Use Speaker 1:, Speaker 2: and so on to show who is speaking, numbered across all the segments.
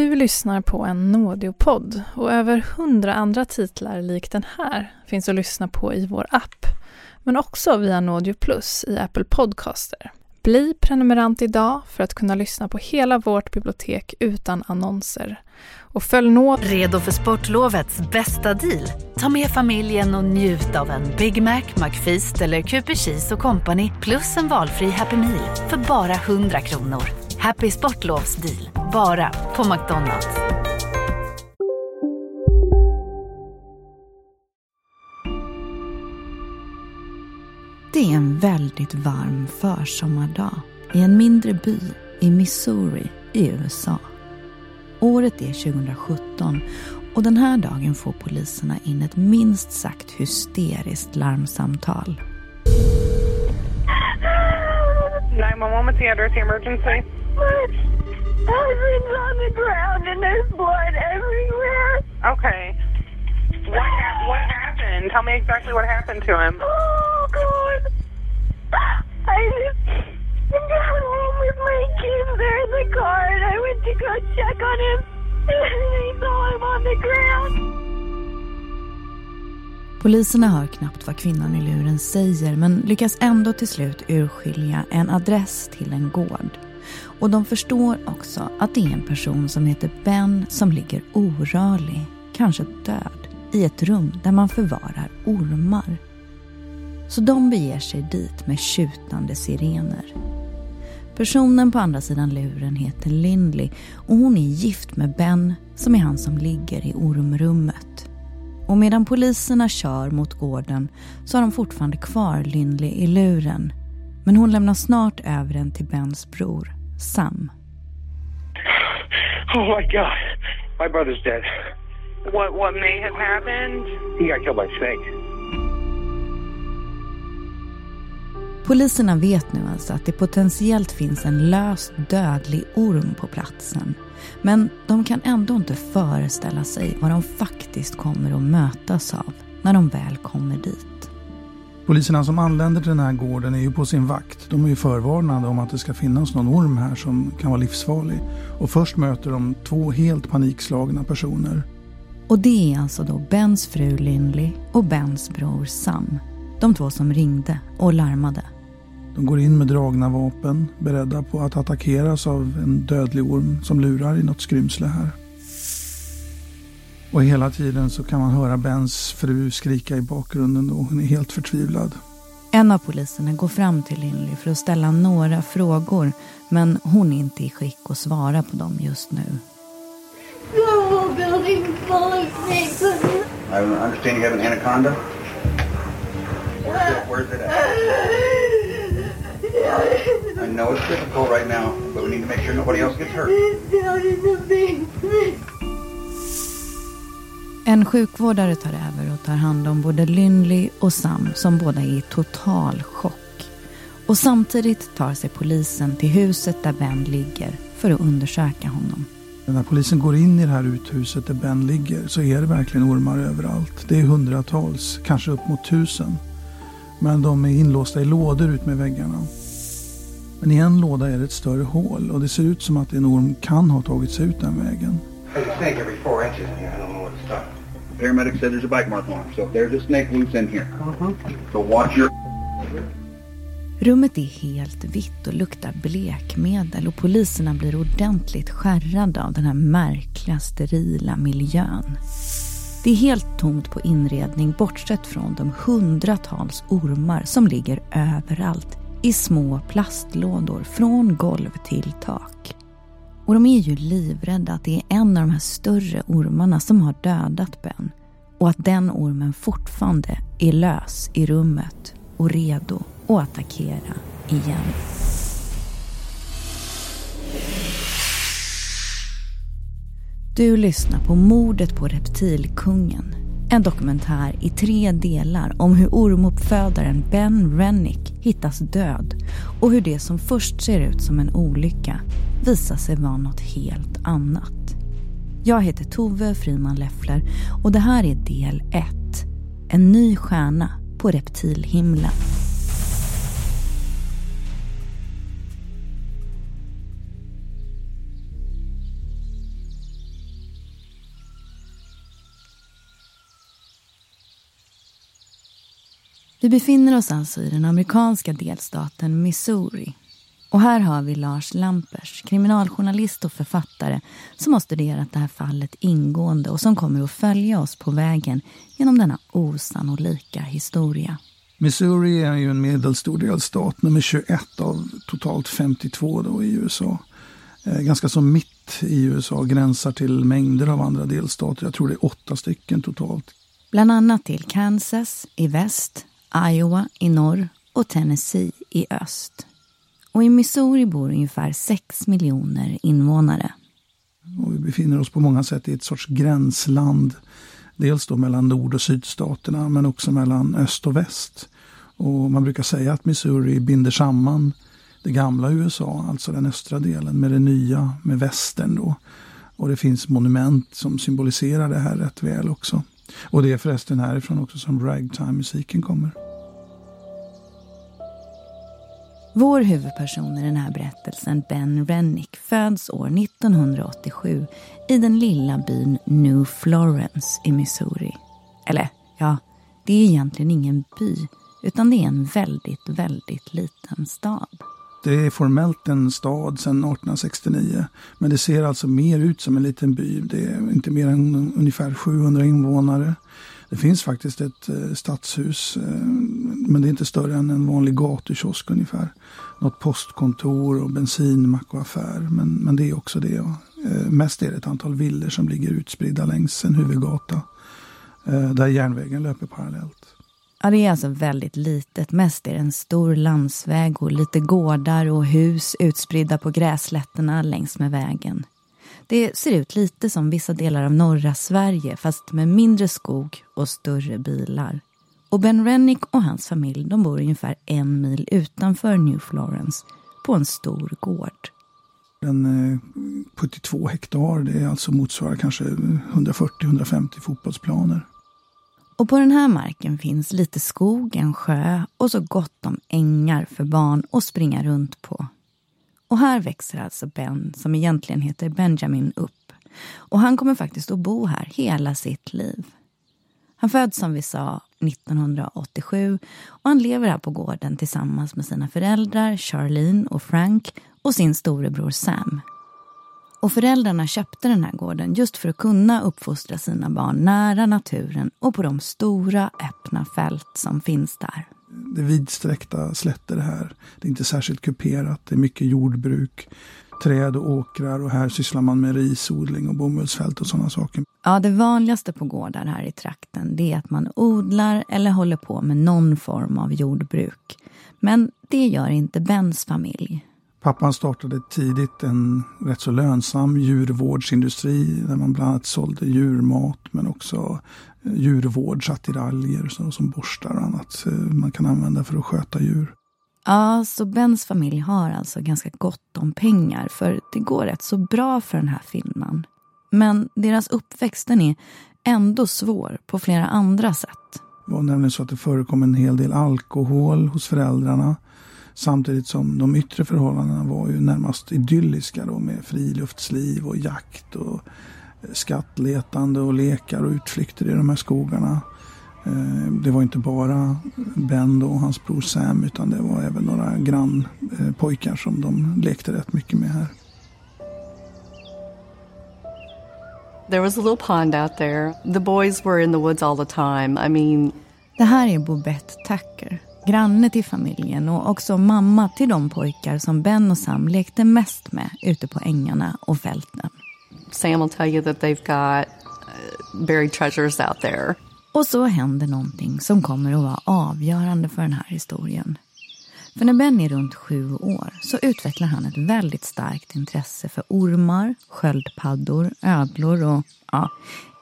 Speaker 1: Du lyssnar på en Nådeopodd och över hundra andra titlar lik den här finns att lyssna på i vår app, men också via Nådeo Plus i Apple Podcaster. Bli prenumerant idag för att kunna lyssna på hela vårt bibliotek utan annonser. Och följ nå...
Speaker 2: Redo för sportlovets bästa deal? Ta med familjen och njut av en Big Mac, McFeast eller Cooper Cheese och Company plus en valfri Happy Meal för bara 100 kronor. Happy Sportlovs deal, bara på McDonalds.
Speaker 3: Det är en väldigt varm försommardag i en mindre by i Missouri i USA. Året är 2017 och den här dagen får poliserna in ett minst sagt hysteriskt larmsamtal.
Speaker 4: 911 with the address emergency.
Speaker 5: Husband's on the ground and there's blood everywhere.
Speaker 4: Okay. What, ha- what happened? Tell me exactly what happened to him.
Speaker 5: Oh, God. I just I got home with my kids. They're in the car and I went to go check on him. And I saw him on the ground.
Speaker 3: Poliserna hör knappt vad kvinnan i luren säger men lyckas ändå till slut urskilja en adress till en gård. Och de förstår också att det är en person som heter Ben som ligger orörlig, kanske död, i ett rum där man förvarar ormar. Så de beger sig dit med tjutande sirener. Personen på andra sidan luren heter Lindley och hon är gift med Ben som är han som ligger i ormrummet. Och medan poliserna kör mot gården så har de fortfarande kvar Lindley i luren. Men hon lämnar snart över den till Bens bror, Sam.
Speaker 6: Oh my god. My brother's dead.
Speaker 4: What what may have happened?
Speaker 6: He got killed by snake.
Speaker 3: Poliserna vet nu alltså att det potentiellt finns en löst dödlig orm på platsen. Men de kan ändå inte föreställa sig vad de faktiskt kommer att mötas av när de väl kommer dit.
Speaker 7: Poliserna som anländer till den här gården är ju på sin vakt. De är ju förvarnade om att det ska finnas någon orm här som kan vara livsfarlig. Och först möter de två helt panikslagna personer.
Speaker 3: Och det är alltså då Bens fru Lindley och Bens bror Sam. De två som ringde och larmade.
Speaker 7: De går in med dragna vapen, beredda på att attackeras av en dödlig orm som lurar i något skrymsle här. Och hela tiden så kan man höra Bens fru skrika i bakgrunden och hon är helt förtvivlad.
Speaker 3: En av poliserna går fram till Lindley för att ställa några frågor men hon är inte i skick att svara på dem just nu.
Speaker 5: The whole building's full of snakes.
Speaker 8: I understand you have an anaconda. Where's it, where's it at? I know it's difficult right now, but we need to make sure nobody else gets hurt.
Speaker 3: Sjukvårdare tar över och tar hand om både Lindley och Sam som båda är i total chock. Och samtidigt tar sig polisen till huset där Ben ligger för att undersöka honom.
Speaker 7: När polisen går in i det här uthuset där Ben ligger så är det verkligen ormar överallt. Det är hundratals, kanske upp mot tusen. Men de är inlåsta i lådor ut med väggarna. Men i en låda är det ett större hål och det ser ut som att en orm kan ha tagit sig ut den vägen.
Speaker 8: There's a snake every four inches in here. I don't know what it's done. Paramedic said there's a bite mark on him. so there's a snake loose in here. So watch your...
Speaker 3: Rummet är helt vitt och luktar blekmedel och poliserna blir ordentligt skärrade av den här märkliga sterila miljön. Det är helt tomt på inredning bortsett från de hundratals ormar som ligger överallt i små plastlådor från golv till tak. Och de är ju livrädda att det är en av de här större ormarna som har dödat Ben och att den ormen fortfarande är lös i rummet och redo att attackera igen. Du lyssnar på Mordet på reptilkungen. En dokumentär i tre delar om hur ormuppfödaren Ben Rennick hittas död och hur det som först ser ut som en olycka visar sig vara något helt annat. Jag heter Tove Friman Leffler och det här är del 1. En ny stjärna på reptilhimlen. Vi befinner oss alltså i den amerikanska delstaten Missouri och här har vi Lars Lampers, kriminaljournalist och författare som har studerat det här fallet ingående och som kommer att följa oss på vägen genom denna osannolika historia.
Speaker 7: Missouri är ju en medelstor delstat, nummer 21 av totalt 52 då i USA. Eh, ganska som mitt i USA, gränsar till mängder av andra delstater. Jag tror det är åtta stycken totalt.
Speaker 3: Bland annat till Kansas i väst, Iowa i norr och Tennessee i öst. Och i Missouri bor ungefär 6 miljoner invånare.
Speaker 7: Och vi befinner oss på många sätt i ett sorts gränsland. Dels då mellan nord och sydstaterna men också mellan öst och väst. Och man brukar säga att Missouri binder samman det gamla USA, alltså den östra delen, med det nya, med västern. Då. Och det finns monument som symboliserar det här rätt väl också. Och det är förresten härifrån också som ragtime-musiken kommer.
Speaker 3: Vår huvudperson i den här berättelsen, Ben Rennick, föds år 1987 i den lilla byn New Florence i Missouri. Eller ja, det är egentligen ingen by, utan det är en väldigt, väldigt liten stad.
Speaker 7: Det är formellt en stad sedan 1869. Men det ser alltså mer ut som en liten by. Det är inte mer än ungefär 700 invånare. Det finns faktiskt ett eh, stadshus, eh, men det är inte större än en vanlig gatukiosk ungefär. Något postkontor och bensinmack och affär, men, men det är också det. Eh, mest är det ett antal villor som ligger utspridda längs en huvudgata eh, där järnvägen löper parallellt.
Speaker 3: Ja, det är alltså väldigt litet. Mest är det en stor landsväg och lite gårdar och hus utspridda på gräslätterna längs med vägen. Det ser ut lite som vissa delar av norra Sverige fast med mindre skog och större bilar. Och Ben Rennick och hans familj de bor ungefär en mil utanför New Florence på en stor gård.
Speaker 7: Den 72 eh, hektar, det är alltså motsvarar kanske 140-150 fotbollsplaner.
Speaker 3: Och på den här marken finns lite skog, en sjö och så gott om ängar för barn att springa runt på. Och här växer alltså Ben, som egentligen heter Benjamin, upp. Och han kommer faktiskt att bo här hela sitt liv. Han föds som vi sa 1987 och han lever här på gården tillsammans med sina föräldrar Charlene och Frank och sin storebror Sam. Och föräldrarna köpte den här gården just för att kunna uppfostra sina barn nära naturen och på de stora öppna fält som finns där.
Speaker 7: Det är vidsträckta slätter här. Det är inte särskilt kuperat. Det är mycket jordbruk, träd och åkrar och här sysslar man med risodling och bomullsfält och sådana saker.
Speaker 3: Ja, det vanligaste på gårdar här i trakten det är att man odlar eller håller på med någon form av jordbruk. Men det gör inte Bens familj.
Speaker 7: Pappan startade tidigt en rätt så lönsam djurvårdsindustri där man bland annat sålde djurmat men också djurvårdsattiraljer som borstar och annat eh, man kan använda för att sköta djur.
Speaker 3: Ja, så Bens familj har alltså ganska gott om pengar för det går rätt så bra för den här filmen. Men deras uppväxt den är ändå svår på flera andra sätt.
Speaker 7: Det var nämligen så att det förekom en hel del alkohol hos föräldrarna. Samtidigt som de yttre förhållandena var ju närmast idylliska då med friluftsliv och jakt och skattletande och lekar och utflykter i de här skogarna. Eh, det var inte bara Ben och hans bror Sam utan det var även några grannpojkar som de lekte rätt mycket med här.
Speaker 9: There was a little pond out there. The boys were in the woods all the time. I mean...
Speaker 3: Det här är Bobette Tucker granne till familjen och också mamma till de pojkar som Ben och Sam lekte mest med ute på ängarna och fälten.
Speaker 9: Sam will tell you that they've got uh, buried treasures out there.
Speaker 3: Och så händer någonting som kommer att vara avgörande för den här historien. För när Ben är runt sju år så utvecklar han ett väldigt starkt intresse för ormar, sköldpaddor, ödlor och ja,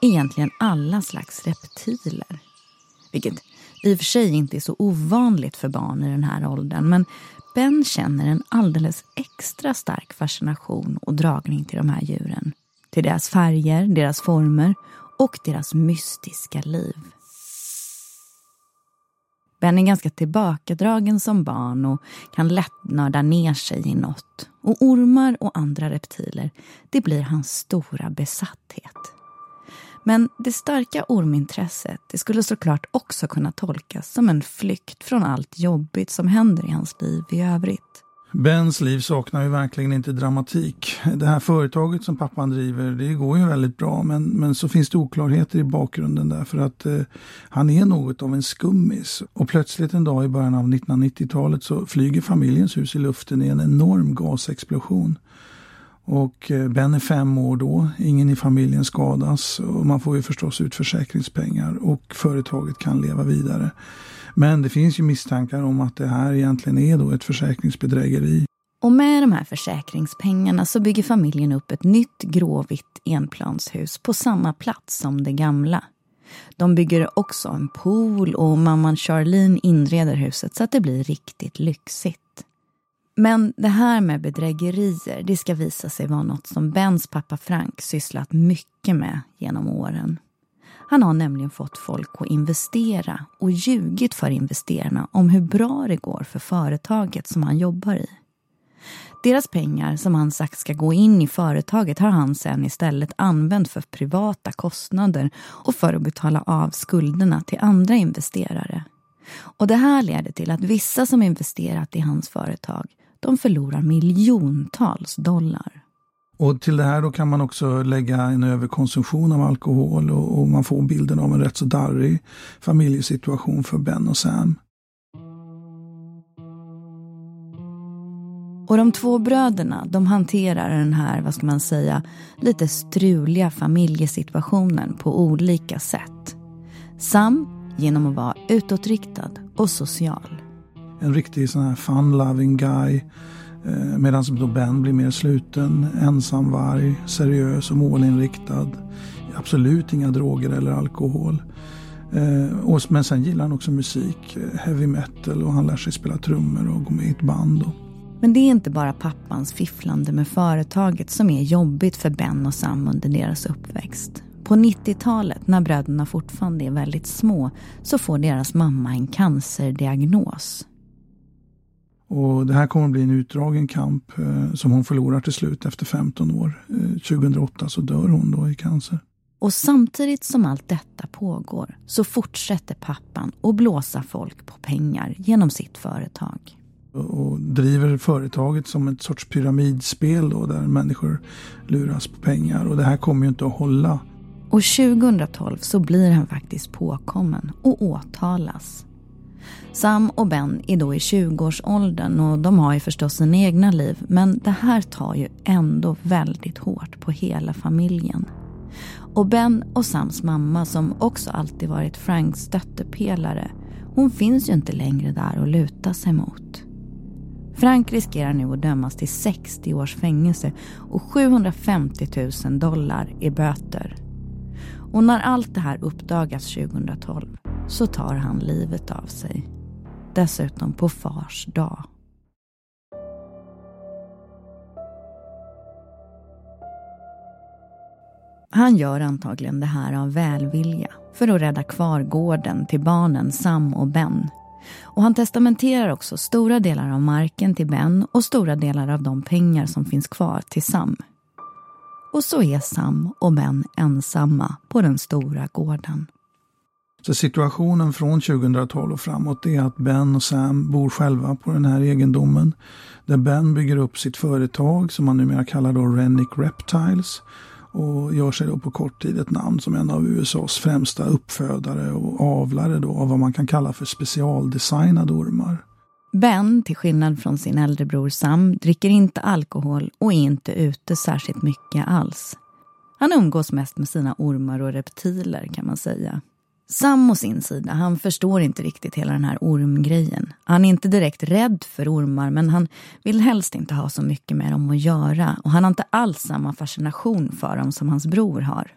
Speaker 3: egentligen alla slags reptiler. Vilket i och för sig inte är så ovanligt för barn i den här åldern men Ben känner en alldeles extra stark fascination och dragning till de här djuren. Till deras färger, deras former och deras mystiska liv. Ben är ganska tillbakadragen som barn och kan lätt nörda ner sig i något. Och ormar och andra reptiler, det blir hans stora besatthet. Men det starka ormintresset det skulle såklart också kunna tolkas som en flykt från allt jobbigt som händer i hans liv i övrigt.
Speaker 7: Bens liv saknar ju verkligen inte dramatik. Det här företaget som pappan driver, det går ju väldigt bra men, men så finns det oklarheter i bakgrunden där för att eh, han är något av en skummis. Och plötsligt en dag i början av 1990-talet så flyger familjens hus i luften i en enorm gasexplosion. Och eh, Ben är fem år då, ingen i familjen skadas och man får ju förstås ut försäkringspengar och företaget kan leva vidare. Men det finns ju misstankar om att det här egentligen är då ett försäkringsbedrägeri.
Speaker 3: Och med de här försäkringspengarna så bygger familjen upp ett nytt gråvitt enplanshus på samma plats som det gamla. De bygger också en pool och mamman Charlene inreder huset så att det blir riktigt lyxigt. Men det här med bedrägerier, det ska visa sig vara något som Bens pappa Frank sysslat mycket med genom åren. Han har nämligen fått folk att investera och ljugit för investerarna om hur bra det går för företaget som han jobbar i. Deras pengar som han sagt ska gå in i företaget har han sen istället använt för privata kostnader och för att betala av skulderna till andra investerare. Och det här leder till att vissa som investerat i hans företag de förlorar miljontals dollar.
Speaker 7: Och till det här då kan man också lägga en överkonsumtion av alkohol och, och man får bilden av en rätt så darrig familjesituation för Ben och Sam.
Speaker 3: Och de två bröderna de hanterar den här, vad ska man säga, lite struliga familjesituationen på olika sätt. Sam genom att vara utåtriktad och social.
Speaker 7: En riktig sån här fun-loving guy Eh, medan Ben blir mer sluten, ensamvarg, seriös och målinriktad. Absolut inga droger eller alkohol. Eh, men sen gillar han också musik, eh, heavy metal och han lär sig spela trummor och gå med i ett band.
Speaker 3: Men det är inte bara pappans fifflande med företaget som är jobbigt för Ben och Sam under deras uppväxt. På 90-talet, när bröderna fortfarande är väldigt små, så får deras mamma en cancerdiagnos.
Speaker 7: Och det här kommer att bli en utdragen kamp eh, som hon förlorar till slut efter 15 år. Eh, 2008 så dör hon då i cancer.
Speaker 3: Och samtidigt som allt detta pågår så fortsätter pappan att blåsa folk på pengar genom sitt företag.
Speaker 7: Och driver företaget som ett sorts pyramidspel då, där människor luras på pengar. Och det här kommer ju inte att hålla.
Speaker 3: Och 2012 så blir han faktiskt påkommen och åtalas. Sam och Ben är då i 20-årsåldern och de har ju förstås sina egna liv men det här tar ju ändå väldigt hårt på hela familjen. Och Ben och Sams mamma som också alltid varit Franks stöttepelare hon finns ju inte längre där att luta sig mot. Frank riskerar nu att dömas till 60 års fängelse och 750 000 dollar i böter. Och när allt det här uppdagas 2012 så tar han livet av sig. Dessutom på fars dag. Han gör antagligen det här av välvilja för att rädda kvar gården till barnen Sam och Ben. Och han testamenterar också stora delar av marken till Ben och stora delar av de pengar som finns kvar till Sam. Och så är Sam och Ben ensamma på den stora gården.
Speaker 7: Så situationen från 2012 och framåt är att Ben och Sam bor själva på den här egendomen. Där Ben bygger upp sitt företag som han numera kallar då Renick Reptiles och gör sig då på kort tid ett namn som en av USAs främsta uppfödare och avlare då av vad man kan kalla för specialdesignade ormar.
Speaker 3: Ben, till skillnad från sin äldre bror Sam, dricker inte alkohol och är inte ute särskilt mycket alls. Han umgås mest med sina ormar och reptiler kan man säga. Sam å sin sida, han förstår inte riktigt hela den här ormgrejen. Han är inte direkt rädd för ormar men han vill helst inte ha så mycket med dem att göra och han har inte alls samma fascination för dem som hans bror har.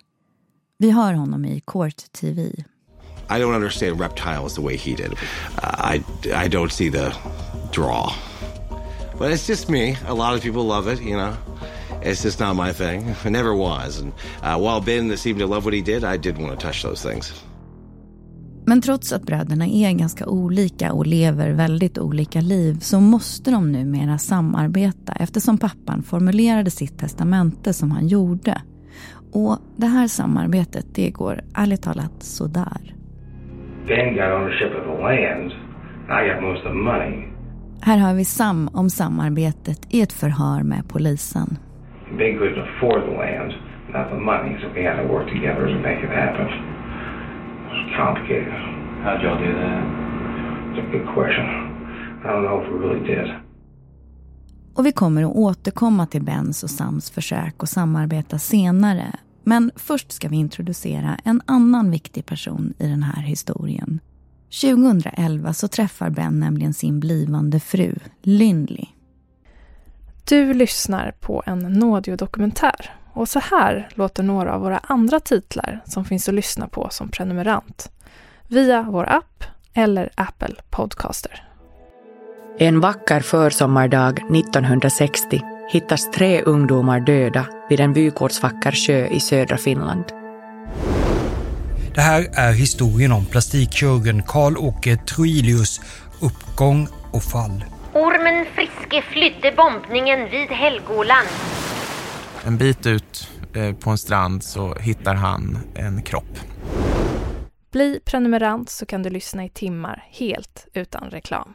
Speaker 3: Vi hör honom i Court TV.
Speaker 10: I don't understand reptiles the way he did. Uh, I, I don't see the draw. But it's just me. A lot of people love it, you know. It's just not my thing. It never was. And uh, while Ben seemed to love what he did, I didn't want to touch those things.
Speaker 3: Men trots att bröderna är ganska olika och lever väldigt olika liv så måste de numera samarbeta eftersom pappan formulerade sitt testamente som han gjorde. Och det här samarbetet det går ärligt talat sådär.
Speaker 6: Ben got ownership of the land. I got most of the money.
Speaker 3: Här har vi Sam om samarbetet i ett förhör med polisen.
Speaker 6: Ben couldn't afford the land, not the money, so we had to work together to make it happen. It was complicated. How'd y'all do that? It's a good question. I don't know if we really did.
Speaker 3: Och vi kommer att återkomma till Bens och Sams försök att samarbeta senare. Men först ska vi introducera en annan viktig person i den här historien. 2011 så träffar Ben nämligen sin blivande fru, Lynley.
Speaker 1: Du lyssnar på en Nådio-dokumentär och så här låter några av våra andra titlar som finns att lyssna på som prenumerant. Via vår app eller Apple Podcaster.
Speaker 11: En vacker försommardag 1960 hittas tre ungdomar döda vid en vykortsvacker sjö i södra Finland.
Speaker 12: Det här är historien om plastikkirurgen Karl-Åke Troilius uppgång och fall.
Speaker 13: Ormen Friske flydde bombningen vid Helgoland.
Speaker 14: En bit ut eh, på en strand så hittar han en kropp.
Speaker 1: Bli prenumerant så kan du lyssna i timmar helt utan reklam.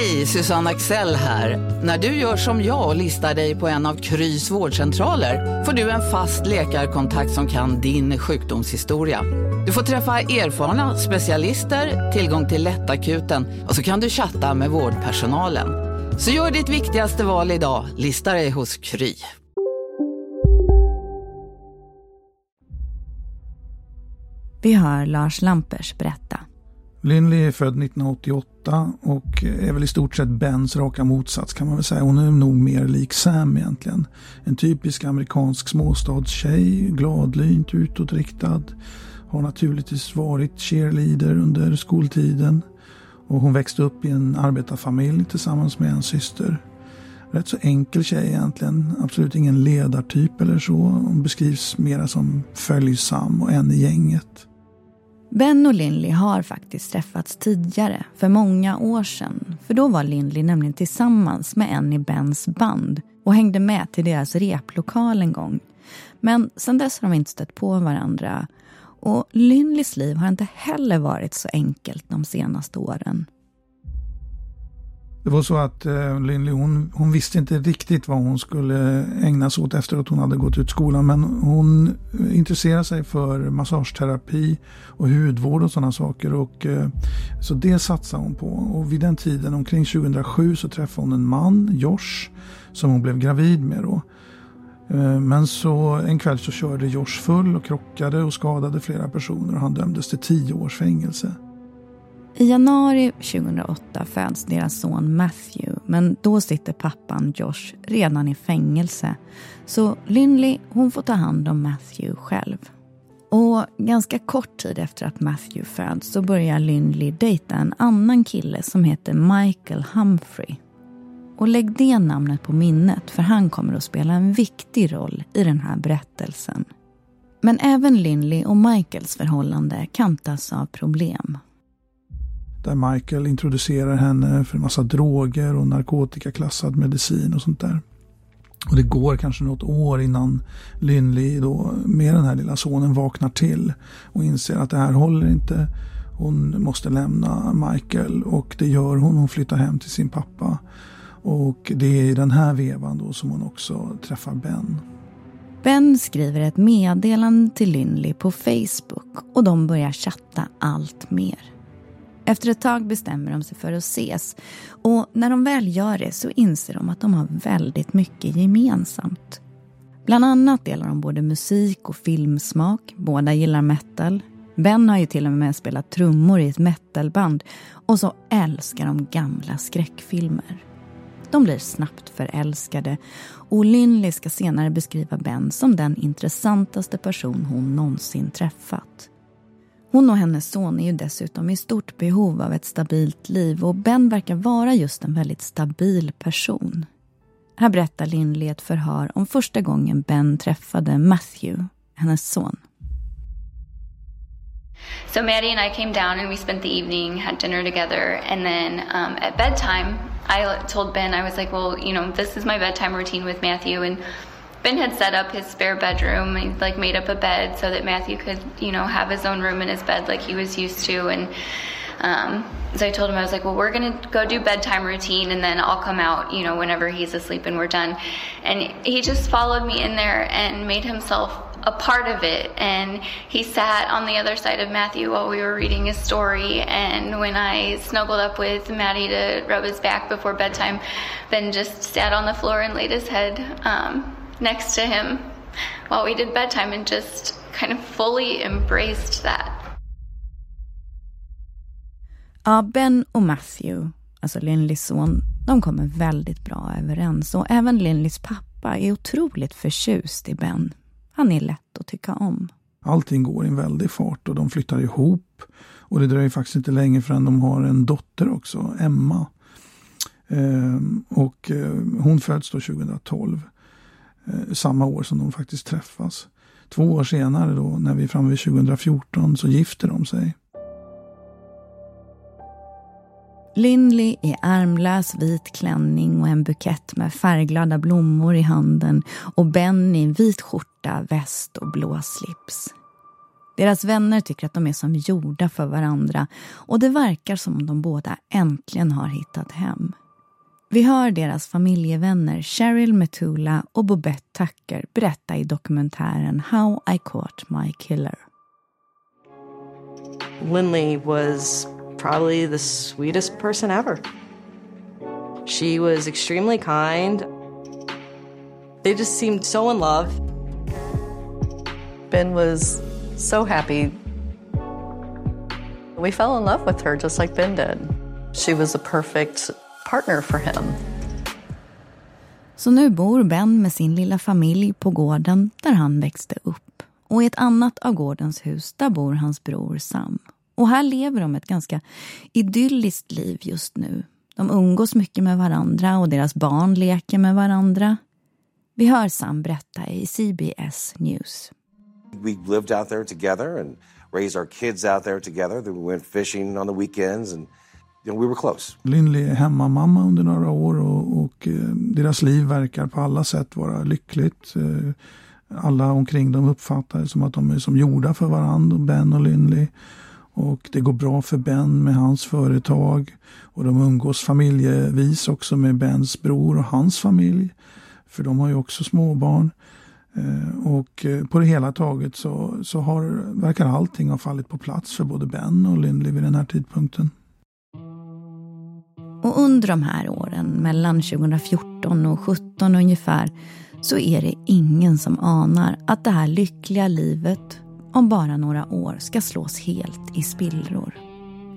Speaker 15: Hej, Susanne Axel här. När du gör som jag och listar dig på en av Krys vårdcentraler får du en fast läkarkontakt som kan din sjukdomshistoria. Du får träffa erfarna specialister, tillgång till lättakuten och så kan du chatta med vårdpersonalen. Så gör ditt viktigaste val idag, lista dig hos Kry.
Speaker 3: Vi hör Lars Lampers berätta.
Speaker 7: Lynley är född 1988 och är väl i stort sett Bens raka motsats kan man väl säga. Hon är nog mer lik Sam egentligen. En typisk amerikansk småstadstjej, gladlynt, utåtriktad. Har naturligtvis varit cheerleader under skoltiden. Och hon växte upp i en arbetarfamilj tillsammans med en syster. Rätt så enkel tjej egentligen. Absolut ingen ledartyp eller så. Hon beskrivs mera som följsam och en i gänget.
Speaker 3: Ben och Lindley har faktiskt träffats tidigare, för många år sedan. För då var Lindley nämligen tillsammans med en i Bens band och hängde med till deras replokal en gång. Men sedan dess har de inte stött på varandra. Och Lindleys liv har inte heller varit så enkelt de senaste åren.
Speaker 7: Det var så att eh, Lindley, hon, hon, visste inte riktigt vad hon skulle ägna sig åt efter att hon hade gått ut skolan. Men hon intresserade sig för massageterapi och hudvård och sådana saker. Och, eh, så det satsade hon på. Och vid den tiden, omkring 2007, så träffade hon en man, Josh, som hon blev gravid med då. Eh, men så en kväll så körde Josh full och krockade och skadade flera personer och han dömdes till tio års fängelse.
Speaker 3: I januari 2008 föds deras son Matthew men då sitter pappan Josh redan i fängelse. Så Lindley hon får ta hand om Matthew själv. Och ganska kort tid efter att Matthew föds så börjar Lindley dejta en annan kille som heter Michael Humphrey. Och lägg det namnet på minnet för han kommer att spela en viktig roll i den här berättelsen. Men även Lindley och Michaels förhållande kantas av problem.
Speaker 7: Där Michael introducerar henne för en massa droger och narkotikaklassad medicin och sånt där. Och det går kanske något år innan Lynley då med den här lilla sonen vaknar till och inser att det här håller inte. Hon måste lämna Michael och det gör hon. Hon flyttar hem till sin pappa. Och det är i den här vevan då som hon också träffar Ben.
Speaker 3: Ben skriver ett meddelande till Lynley på Facebook och de börjar chatta allt mer. Efter ett tag bestämmer de sig för att ses och när de väl gör det så inser de att de har väldigt mycket gemensamt. Bland annat delar de både musik och filmsmak, båda gillar metal. Ben har ju till och med spelat trummor i ett metalband och så älskar de gamla skräckfilmer. De blir snabbt förälskade och Lynley ska senare beskriva Ben som den intressantaste person hon någonsin träffat. Hon och hennes son är ju dessutom i stort behov av ett stabilt liv och Ben verkar vara just en väldigt stabil person. Här berättar Lindley ett förhör om första gången Ben träffade Matthew, hennes son.
Speaker 16: So Maddie and I came down and we spent the evening, had dinner together, and then um, at bedtime, I told Ben I was like, well, you know, this is my bedtime routine with Matthew, and Ben had set up his spare bedroom and like made up a bed so that Matthew could, you know, have his own room in his bed like he was used to, and um, so I told him I was like, well, we're gonna go do bedtime routine, and then I'll come out, you know, whenever he's asleep and we're done. And he just followed me in there and made himself a part of it. And he sat on the other side of Matthew while we were reading his story. And when I snuggled up with Maddie to rub his back before bedtime, Ben just sat on the floor and laid his head um, next to him while we did bedtime and just kind of fully embraced that.
Speaker 3: Ja, Ben och Matthew, alltså Lindleys son, de kommer väldigt bra överens och även Lindleys pappa är otroligt förtjust i Ben. Han är lätt att tycka om.
Speaker 7: Allting går i en väldig fart och de flyttar ihop. Och det dröjer faktiskt inte länge förrän de har en dotter också, Emma. Ehm, och eh, hon föds då 2012. Eh, samma år som de faktiskt träffas. Två år senare då, när vi är framme vid 2014, så gifter de sig.
Speaker 3: Lindley i ärmlös vit klänning och en bukett med färgglada blommor i handen och Benny i vit skjorta, väst och blå slips. Deras vänner tycker att de är som gjorda för varandra och det verkar som om de båda äntligen har hittat hem. Vi hör deras familjevänner Cheryl Metula och Bobette Tucker berätta i dokumentären How I Caught My Killer.
Speaker 17: Lindley was probably the sweetest person ever. She was extremely kind. They just seemed so in love.
Speaker 9: Ben was so happy. We fell in love with her just like Ben did. She was a perfect partner for him.
Speaker 3: Så nu bor Ben med sin lilla familj på gården där han växte upp. Och i ett annat av gårdens hus där bor hans bror Sam. Och här lever de ett ganska idylliskt liv just nu. De umgås mycket med varandra och deras barn leker med varandra. Vi hör Sam berätta i CBS News.
Speaker 10: We lived out there together and raised our kids out there together. We went fishing on the weekends and you know, we were close.
Speaker 7: Lindley är hemmamamma under några år och, och eh, deras liv verkar på alla sätt vara lyckligt. Eh, alla omkring dem uppfattar det som att de är som gjorda för varandra, Ben och Lindley. Och det går bra för Ben med hans företag. Och de umgås familjevis också med Bens bror och hans familj. För de har ju också småbarn. Eh, och eh, på det hela taget så, så har, verkar allting ha fallit på plats för både Ben och Lindley vid den här tidpunkten.
Speaker 3: Och under de här åren, mellan 2014 och 2017 ungefär, så är det ingen som anar att det här lyckliga livet om bara några år ska slås helt i spillror.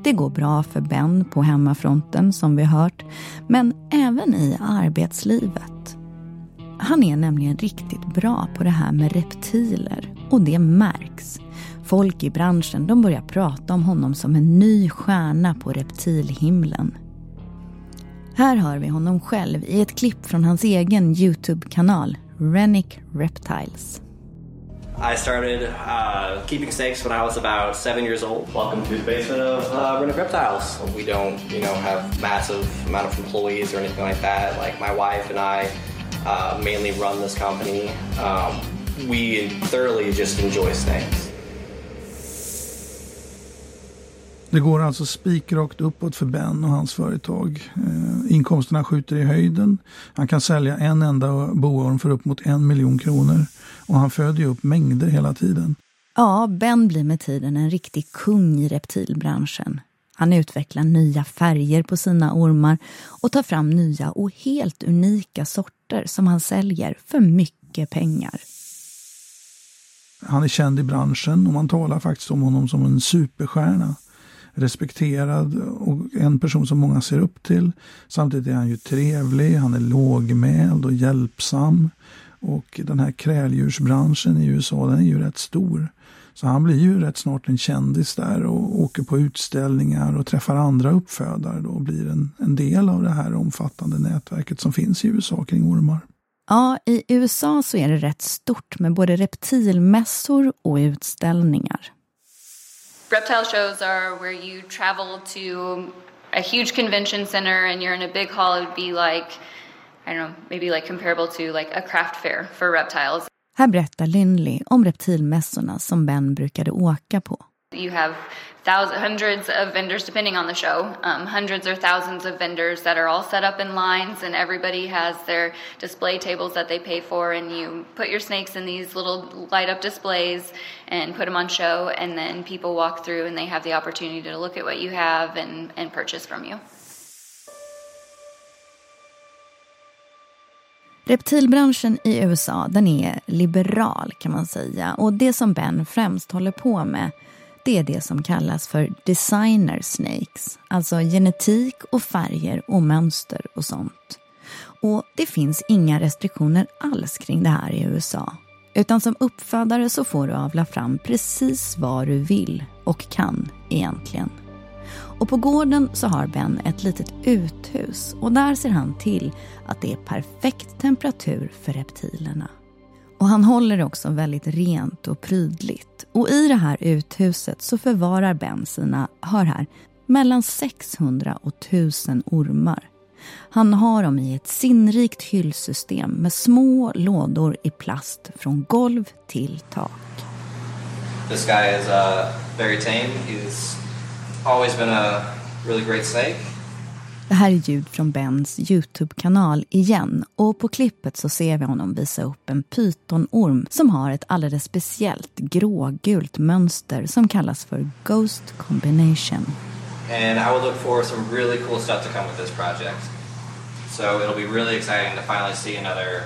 Speaker 3: Det går bra för Ben på hemmafronten som vi hört, men även i arbetslivet. Han är nämligen riktigt bra på det här med reptiler och det märks. Folk i branschen de börjar prata om honom som en ny stjärna på reptilhimlen. Här hör vi honom själv i ett klipp från hans egen Youtube-kanal Renick Reptiles.
Speaker 18: I started uh, keeping snakes when I was about seven years old. Welcome to the basement of uh, Renick Reptiles. We don't, you know, have massive amount of employees or anything like that. Like my wife and I uh, mainly run this company. Um, we thoroughly just enjoy snakes.
Speaker 7: Det går alltså spikrakt uppåt för Ben och hans företag. Eh, inkomsterna skjuter i höjden. Han kan sälja en enda boorm för upp mot en miljon kronor. Och han föder ju upp mängder hela tiden.
Speaker 3: Ja, Ben blir med tiden en riktig kung i reptilbranschen. Han utvecklar nya färger på sina ormar och tar fram nya och helt unika sorter som han säljer för mycket pengar.
Speaker 7: Han är känd i branschen och man talar faktiskt om honom som en superstjärna respekterad och en person som många ser upp till. Samtidigt är han ju trevlig, han är lågmäld och hjälpsam. Och den här kräldjursbranschen i USA den är ju rätt stor. Så han blir ju rätt snart en kändis där och åker på utställningar och träffar andra uppfödare då och blir en, en del av det här omfattande nätverket som finns i USA kring ormar.
Speaker 3: Ja, i USA så är det rätt stort med både reptilmässor och utställningar.
Speaker 16: Reptile shows are where you travel to a huge convention center and you're in a big hall. It would be like, I don't know, maybe like comparable to like a craft fair for reptiles.
Speaker 3: Här berättar Lindley om reptilmässorna som Ben brukade åka på.
Speaker 16: You have thousands, hundreds of vendors, depending on the show, um, hundreds or thousands of vendors that are all set up in lines, and everybody has their display tables that they pay for. And you put your snakes in these little light up displays and put them on show, and then people walk through and they have the opportunity to look at what you have and, and purchase from you.
Speaker 3: Reptilbranschen i USA den är liberal kan man säga och det som Ben främst håller på med det är det som kallas för designer snakes, alltså genetik och färger och mönster och sånt. Och det finns inga restriktioner alls kring det här i USA. Utan som uppfödare så får du avla fram precis vad du vill och kan egentligen. Och på gården så har Ben ett litet uthus och där ser han till att det är perfekt temperatur för reptilerna. Och han håller det också väldigt rent och prydligt. Och i det här uthuset så förvarar Ben sina, hör här, mellan 600 och 1000 ormar. Han har dem i ett sinnrikt hyllsystem med små lådor i plast från golv till tak.
Speaker 18: This guy is uh, very tame. He's always been a really great snake.
Speaker 3: Det här är ljud från Bens Youtube-kanal igen och på klippet så ser vi honom visa upp en pytonorm som har ett alldeles speciellt grågult mönster som kallas för Ghost Combination.
Speaker 18: And I would look for some really cool stuff to come with this project. So it'll be really exciting to finally see another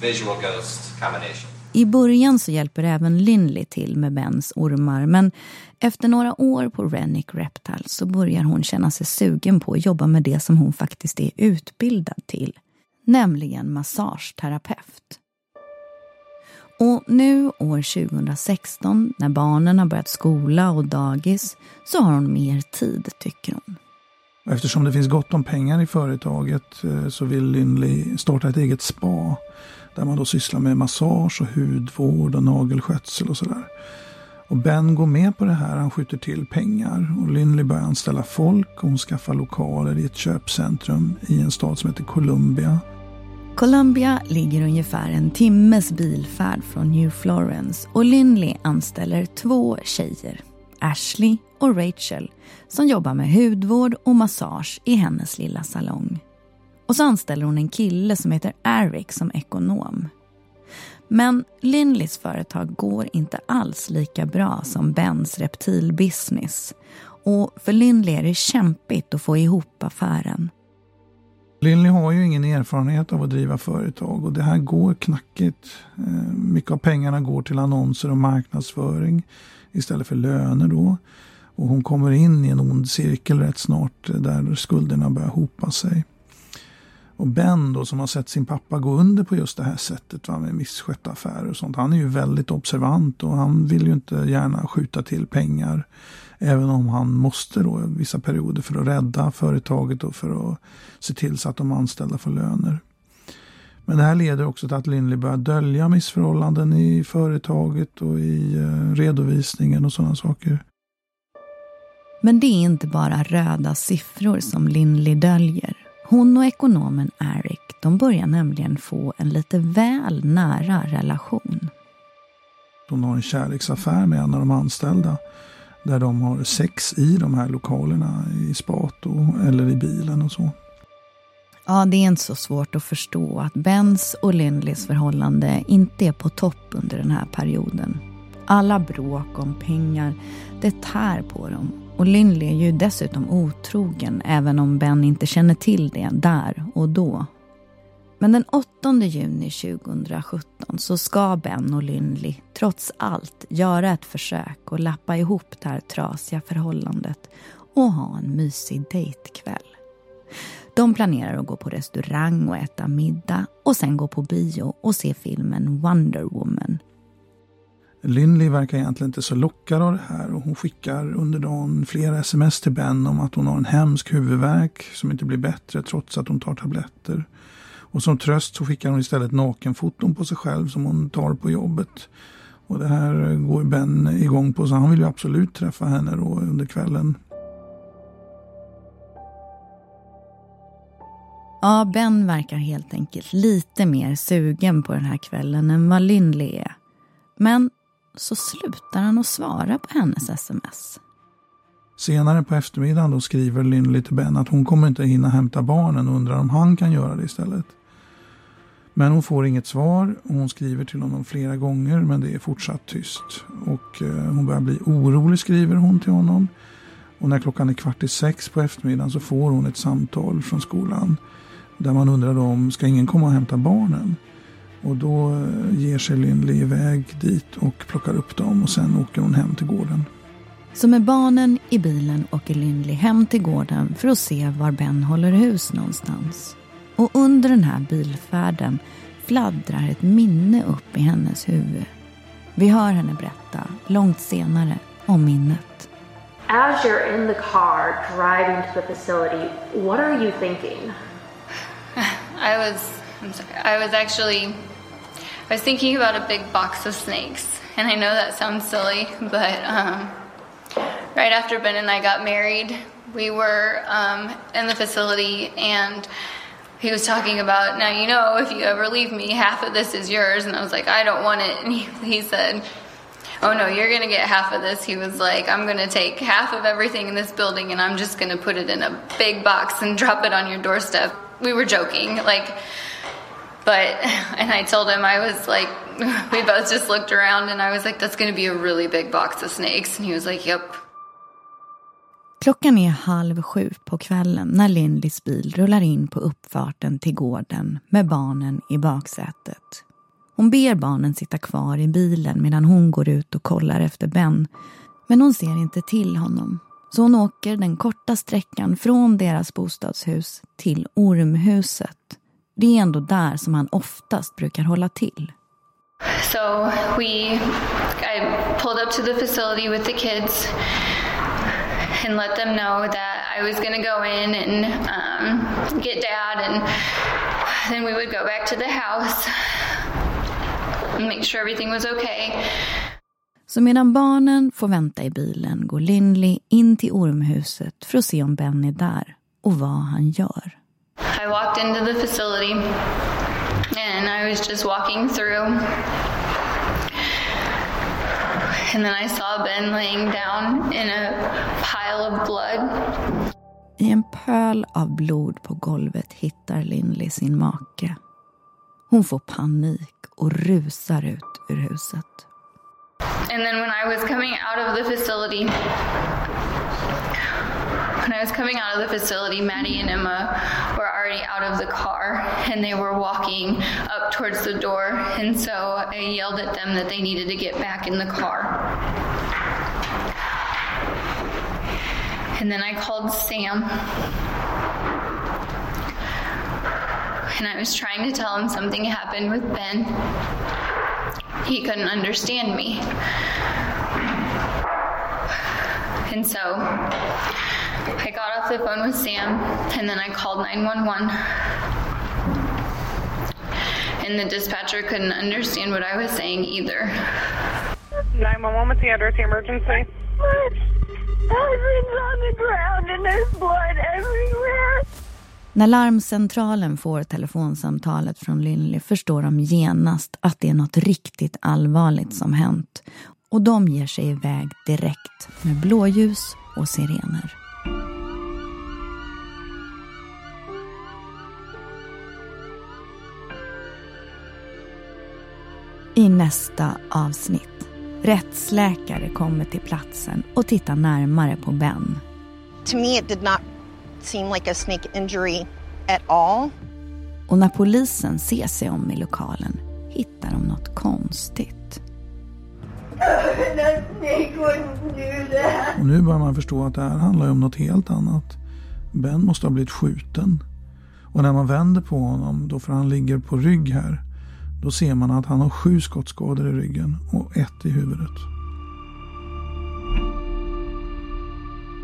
Speaker 18: visual ghost combination.
Speaker 3: I början så hjälper även Lindley till med Bens ormar men efter några år på Rennick Reptiles så börjar hon känna sig sugen på att jobba med det som hon faktiskt är utbildad till, nämligen massageterapeut. Och nu år 2016 när barnen har börjat skola och dagis så har hon mer tid tycker hon.
Speaker 7: Eftersom det finns gott om pengar i företaget eh, så vill Lindley starta ett eget spa där man då sysslar med massage och hudvård och nagelskötsel och sådär. Och Ben går med på det här. Han skjuter till pengar. Och Lindley börjar anställa folk och hon skaffar lokaler i ett köpcentrum i en stad som heter Columbia.
Speaker 3: Columbia ligger ungefär en timmes bilfärd från New Florence och Lindley anställer två tjejer, Ashley och Rachel, som jobbar med hudvård och massage i hennes lilla salong. Och så anställer hon en kille som heter Eric som ekonom. Men Lindleys företag går inte alls lika bra som Bens reptilbusiness. Och för Lindley är det kämpigt att få ihop affären.
Speaker 7: Lindley har ju ingen erfarenhet av att driva företag och det här går knackigt. Eh, mycket av pengarna går till annonser och marknadsföring istället för löner då. Och hon kommer in i en ond cirkel rätt snart eh, där skulderna börjar hopa sig. Och Ben då som har sett sin pappa gå under på just det här sättet va, med misskötta affärer och sånt. Han är ju väldigt observant och han vill ju inte gärna skjuta till pengar. Även om han måste då vissa perioder för att rädda företaget och för att se till så att de anställda får löner. Men det här leder också till att Lindley börjar dölja missförhållanden i företaget och i eh, redovisningen och sådana saker.
Speaker 3: Men det är inte bara röda siffror som Lindley döljer. Hon och ekonomen Eric de börjar nämligen få en lite väl nära relation.
Speaker 7: Hon har en kärleksaffär med en av de anställda där de har sex i de här lokalerna i spat och, eller i bilen och så.
Speaker 3: Ja, det är inte så svårt att förstå att Bens och Lindleys förhållande inte är på topp under den här perioden. Alla bråk om pengar, det tär på dem och Lindley är ju dessutom otrogen även om Ben inte känner till det där och då. Men den 8 juni 2017 så ska Ben och Lindley trots allt göra ett försök att lappa ihop det här trasiga förhållandet och ha en mysig dejtkväll. De planerar att gå på restaurang och äta middag och sen gå på bio och se filmen Wonder Woman.
Speaker 7: Lindley verkar egentligen inte så lockad av det här och hon skickar under dagen flera sms till Ben om att hon har en hemsk huvudvärk som inte blir bättre trots att hon tar tabletter. Och som tröst så skickar hon istället nakenfoton på sig själv som hon tar på jobbet. Och det här går Ben igång på så han vill ju absolut träffa henne då under kvällen.
Speaker 3: Ja, Ben verkar helt enkelt lite mer sugen på den här kvällen än vad Lindley är. Men så slutar han att svara på hennes sms.
Speaker 7: Senare på eftermiddagen då skriver Lindley till Ben att hon kommer inte hinna hämta barnen och undrar om han kan göra det istället. Men hon får inget svar och hon skriver till honom flera gånger men det är fortsatt tyst. Och eh, hon börjar bli orolig skriver hon till honom. Och när klockan är kvart i sex på eftermiddagen så får hon ett samtal från skolan. Där man undrar om, ska ingen komma och hämta barnen? Och då eh, ger sig Lindley iväg dit och plockar upp dem och sen åker hon hem till gården.
Speaker 3: Så med barnen i bilen åker Lindley hem till gården för att se var Ben håller hus någonstans. Och under den här bilfärden fladdrar ett minne upp i hennes huvud. Vi hör henne berätta, långt senare, om minnet.
Speaker 19: As you're in the car driving to the facility, what are you thinking?
Speaker 16: I was, I was actually, I was thinking about a big box of snakes. And I know that sounds silly, but um, right after Ben and I got married, we were um, in the facility and he was talking about, now you know, if you ever leave me, half of this is yours. And I was like, I don't want it. And he, he said, Oh no, you're gonna get half of this. He was like, I'm gonna take half of everything in this building and I'm just gonna put it in a big box and drop it on your doorstep. We were joking, like, but, and I told him, I was like, we both just looked around and I was like, that's gonna be a really big box of snakes. And he was like, yep.
Speaker 3: Klockan är halv sju på kvällen när Lindleys bil rullar in på uppfarten till gården med barnen i baksätet. Hon ber barnen sitta kvar i bilen medan hon går ut och kollar efter Ben. Men hon ser inte till honom. Så hon åker den korta sträckan från deras bostadshus till Ormhuset. Det är ändå där som han oftast brukar hålla till.
Speaker 16: So we, I pulled up to the facility with the kids and let them know that I was going to go in and um, get dad, and then we would go back to the house and make sure everything was okay.
Speaker 3: Så medan barnen får vänta i bilen går Lindley in till Ormhuset för att se om Ben är där och vad han gör.
Speaker 16: I walked into the facility and I was just walking through. And then I saw Ben laying down in a pile of blood.
Speaker 3: I en pöl av blod på golvet hittar Lindley sin make. Hon får panik och rusar ut ur huset.
Speaker 16: And then when I was coming out of the facility, when I was coming out of the facility, Maddie and Emma were already out of the car and they were walking up towards the door. And so I yelled at them that they needed to get back in the car. And then I called Sam. And I was trying to tell him something happened with Ben. He couldn't understand me. And so I got off the phone with Sam and then I called 911. And the dispatcher couldn't understand what I was saying either.
Speaker 4: 911, what's the address, the emergency?
Speaker 5: Husband's on the ground and there's blood everywhere.
Speaker 3: När larmcentralen får telefonsamtalet från Lindley förstår de genast att det är något riktigt allvarligt som hänt. Och de ger sig iväg direkt med blåljus och sirener. I nästa avsnitt. Rättsläkare kommer till platsen och tittar närmare på Ben.
Speaker 20: To me, it did not seem like a snake injury at all.
Speaker 3: Och när polisen ser sig om i lokalen hittar de något konstigt.
Speaker 7: Och nu börjar man förstå att det här handlar om något helt annat. Ben måste ha blivit skjuten. Och när man vänder på honom, då för han ligger på rygg här, då ser man att han har sju skottskador i ryggen och ett i huvudet.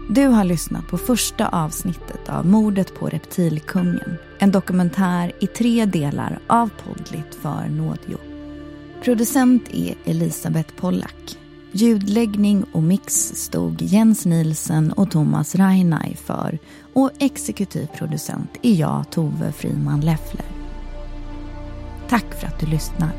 Speaker 3: Du har lyssnat på första avsnittet av Mordet på reptilkungen. En dokumentär i tre delar av Podlit för Nådio. Producent är Elisabeth Pollack. Ljudläggning och mix stod Jens Nielsen och Thomas Rainai för och exekutiv producent är jag, Tove Friman Leffler. Tack för att du lyssnar.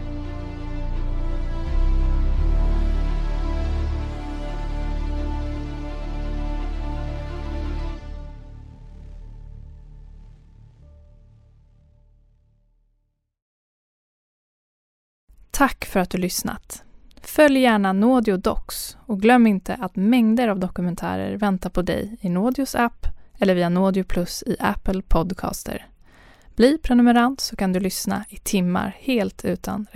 Speaker 1: Tack för att du lyssnat. Följ gärna Naudio Docs och glöm inte att mängder av dokumentärer väntar på dig i Naudios app eller via Naudio Plus i Apple Podcaster. Bli prenumerant så kan du lyssna i timmar helt utan